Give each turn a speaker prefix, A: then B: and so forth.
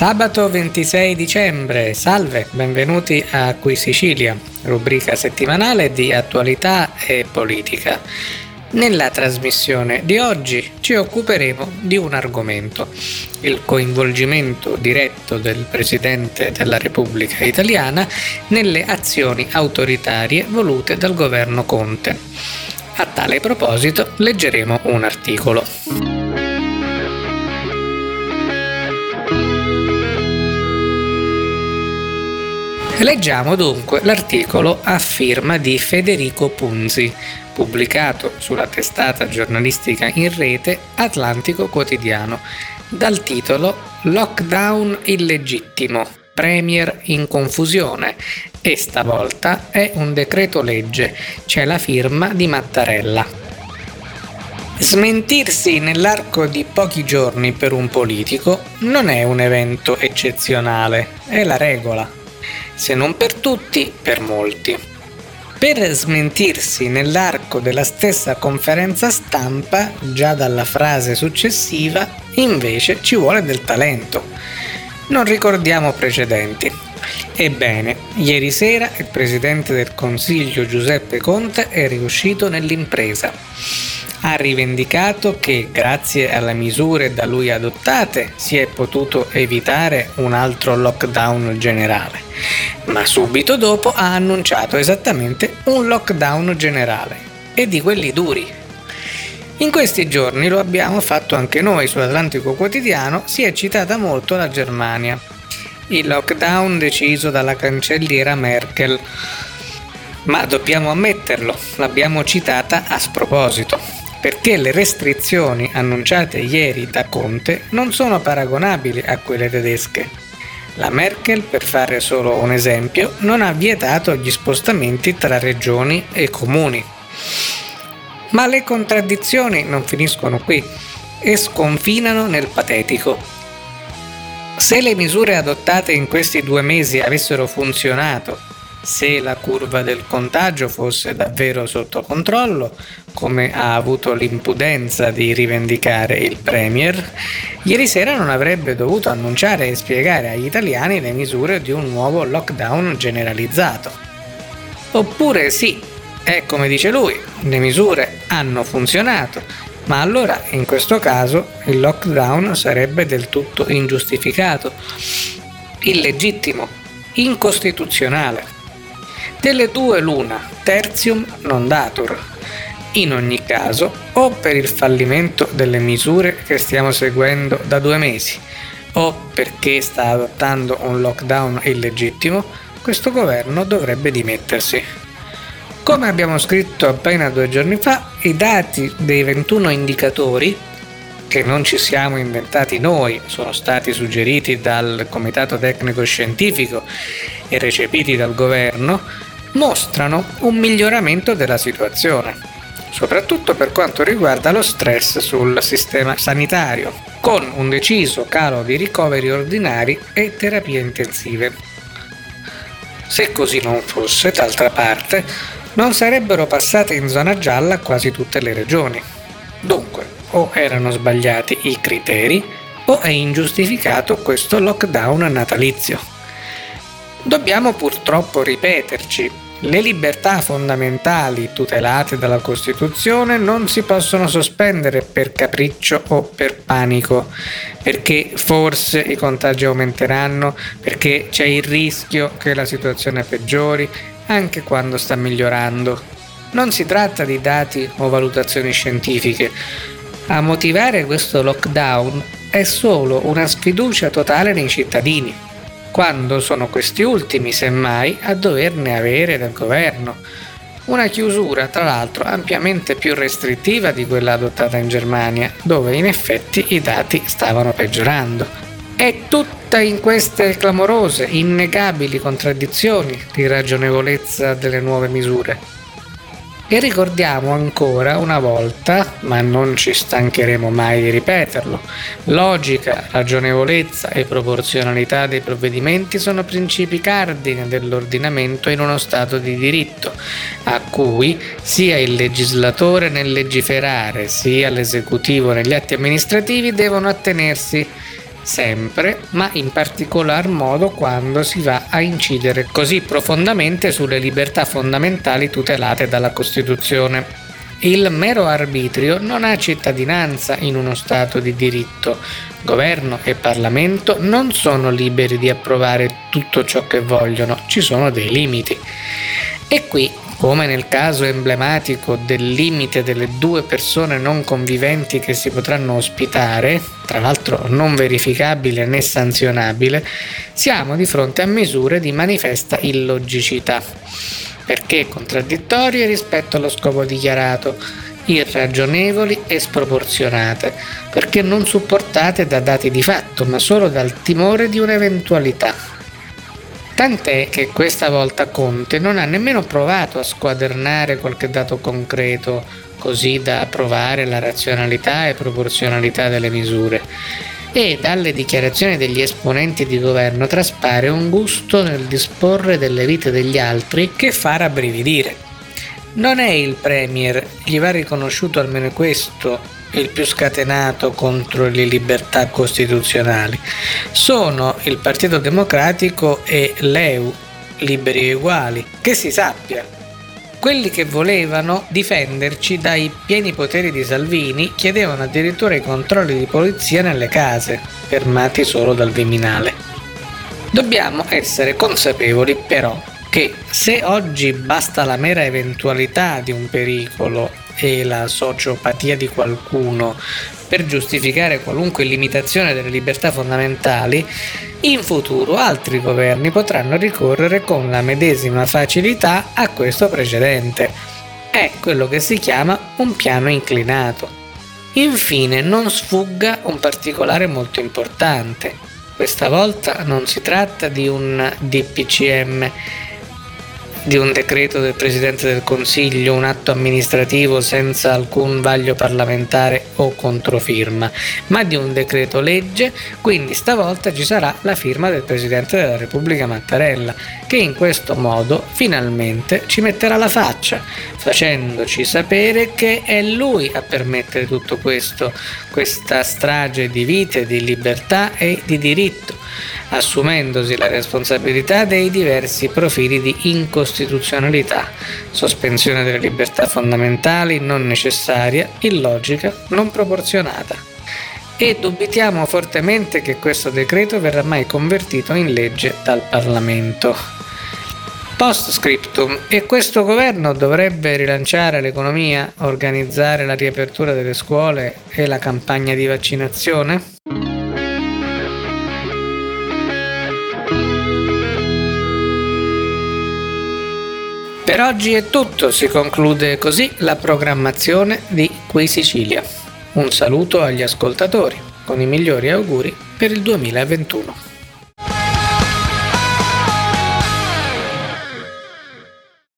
A: Sabato 26 dicembre, salve, benvenuti a Qui Sicilia, rubrica settimanale di attualità e politica. Nella trasmissione di oggi ci occuperemo di un argomento, il coinvolgimento diretto del Presidente della Repubblica Italiana nelle azioni autoritarie volute dal governo Conte. A tale proposito leggeremo un articolo. Leggiamo dunque l'articolo a firma di Federico Punzi, pubblicato sulla testata giornalistica in rete Atlantico Quotidiano, dal titolo Lockdown illegittimo, Premier in confusione e stavolta è un decreto legge, c'è la firma di Mattarella. Smentirsi nell'arco di pochi giorni per un politico non è un evento eccezionale, è la regola se non per tutti, per molti. Per smentirsi nell'arco della stessa conferenza stampa, già dalla frase successiva, invece ci vuole del talento. Non ricordiamo precedenti. Ebbene, ieri sera il Presidente del Consiglio Giuseppe Conte è riuscito nell'impresa ha rivendicato che grazie alle misure da lui adottate si è potuto evitare un altro lockdown generale, ma subito dopo ha annunciato esattamente un lockdown generale e di quelli duri. In questi giorni lo abbiamo fatto anche noi su Atlantico Quotidiano, si è citata molto la Germania. Il lockdown deciso dalla cancelliera Merkel. Ma dobbiamo ammetterlo, l'abbiamo citata a sproposito perché le restrizioni annunciate ieri da Conte non sono paragonabili a quelle tedesche. La Merkel, per fare solo un esempio, non ha vietato gli spostamenti tra regioni e comuni. Ma le contraddizioni non finiscono qui e sconfinano nel patetico. Se le misure adottate in questi due mesi avessero funzionato se la curva del contagio fosse davvero sotto controllo, come ha avuto l'impudenza di rivendicare il Premier, ieri sera non avrebbe dovuto annunciare e spiegare agli italiani le misure di un nuovo lockdown generalizzato. Oppure sì, è come dice lui, le misure hanno funzionato, ma allora in questo caso il lockdown sarebbe del tutto ingiustificato, illegittimo, incostituzionale. Delle due l'una, tertium non datur. In ogni caso, o per il fallimento delle misure che stiamo seguendo da due mesi, o perché sta adottando un lockdown illegittimo, questo governo dovrebbe dimettersi. Come abbiamo scritto appena due giorni fa, i dati dei 21 indicatori, che non ci siamo inventati noi, sono stati suggeriti dal Comitato Tecnico Scientifico e recepiti dal governo, mostrano un miglioramento della situazione, soprattutto per quanto riguarda lo stress sul sistema sanitario, con un deciso calo di ricoveri ordinari e terapie intensive. Se così non fosse, d'altra parte, non sarebbero passate in zona gialla quasi tutte le regioni. Dunque, o erano sbagliati i criteri o è ingiustificato questo lockdown natalizio. Dobbiamo purtroppo ripeterci, le libertà fondamentali tutelate dalla Costituzione non si possono sospendere per capriccio o per panico, perché forse i contagi aumenteranno, perché c'è il rischio che la situazione peggiori anche quando sta migliorando. Non si tratta di dati o valutazioni scientifiche. A motivare questo lockdown è solo una sfiducia totale nei cittadini quando sono questi ultimi semmai a doverne avere dal governo. Una chiusura, tra l'altro, ampiamente più restrittiva di quella adottata in Germania, dove in effetti i dati stavano peggiorando. È tutta in queste clamorose, innegabili contraddizioni di ragionevolezza delle nuove misure. E ricordiamo ancora una volta, ma non ci stancheremo mai di ripeterlo, logica, ragionevolezza e proporzionalità dei provvedimenti sono principi cardine dell'ordinamento in uno Stato di diritto, a cui sia il legislatore nel legiferare sia l'esecutivo negli atti amministrativi devono attenersi sempre, ma in particolar modo quando si va a incidere così profondamente sulle libertà fondamentali tutelate dalla Costituzione. Il mero arbitrio non ha cittadinanza in uno Stato di diritto. Governo e Parlamento non sono liberi di approvare tutto ciò che vogliono, ci sono dei limiti. E qui, come nel caso emblematico del limite delle due persone non conviventi che si potranno ospitare, tra l'altro non verificabile né sanzionabile, siamo di fronte a misure di manifesta illogicità perché contraddittorie rispetto allo scopo dichiarato, irragionevoli e sproporzionate, perché non supportate da dati di fatto, ma solo dal timore di un'eventualità. Tant'è che questa volta Conte non ha nemmeno provato a squadernare qualche dato concreto, così da provare la razionalità e proporzionalità delle misure e dalle dichiarazioni degli esponenti di governo traspare un gusto nel disporre delle vite degli altri che fa rabbrividire. Non è il Premier, gli va riconosciuto almeno questo, il più scatenato contro le libertà costituzionali. Sono il Partito Democratico e l'EU, liberi e uguali, che si sappia, quelli che volevano difenderci dai pieni poteri di Salvini chiedevano addirittura i controlli di polizia nelle case, fermati solo dal Viminale. Dobbiamo essere consapevoli però che se oggi basta la mera eventualità di un pericolo e la sociopatia di qualcuno per giustificare qualunque limitazione delle libertà fondamentali, in futuro altri governi potranno ricorrere con la medesima facilità a questo precedente. È quello che si chiama un piano inclinato. Infine non sfugga un particolare molto importante. Questa volta non si tratta di un DPCM di un decreto del Presidente del Consiglio, un atto amministrativo senza alcun vaglio parlamentare o controfirma, ma di un decreto legge, quindi stavolta ci sarà la firma del Presidente della Repubblica Mattarella, che in questo modo finalmente ci metterà la faccia, facendoci sapere che è lui a permettere tutto questo, questa strage di vite, di libertà e di diritto assumendosi la responsabilità dei diversi profili di incostituzionalità, sospensione delle libertà fondamentali non necessaria, illogica, non proporzionata. E dubitiamo fortemente che questo decreto verrà mai convertito in legge dal Parlamento. Post scriptum, e questo governo dovrebbe rilanciare l'economia, organizzare la riapertura delle scuole e la campagna di vaccinazione? Per oggi è tutto, si conclude così la programmazione di Qui Sicilia. Un saluto agli ascoltatori, con i migliori auguri per il 2021.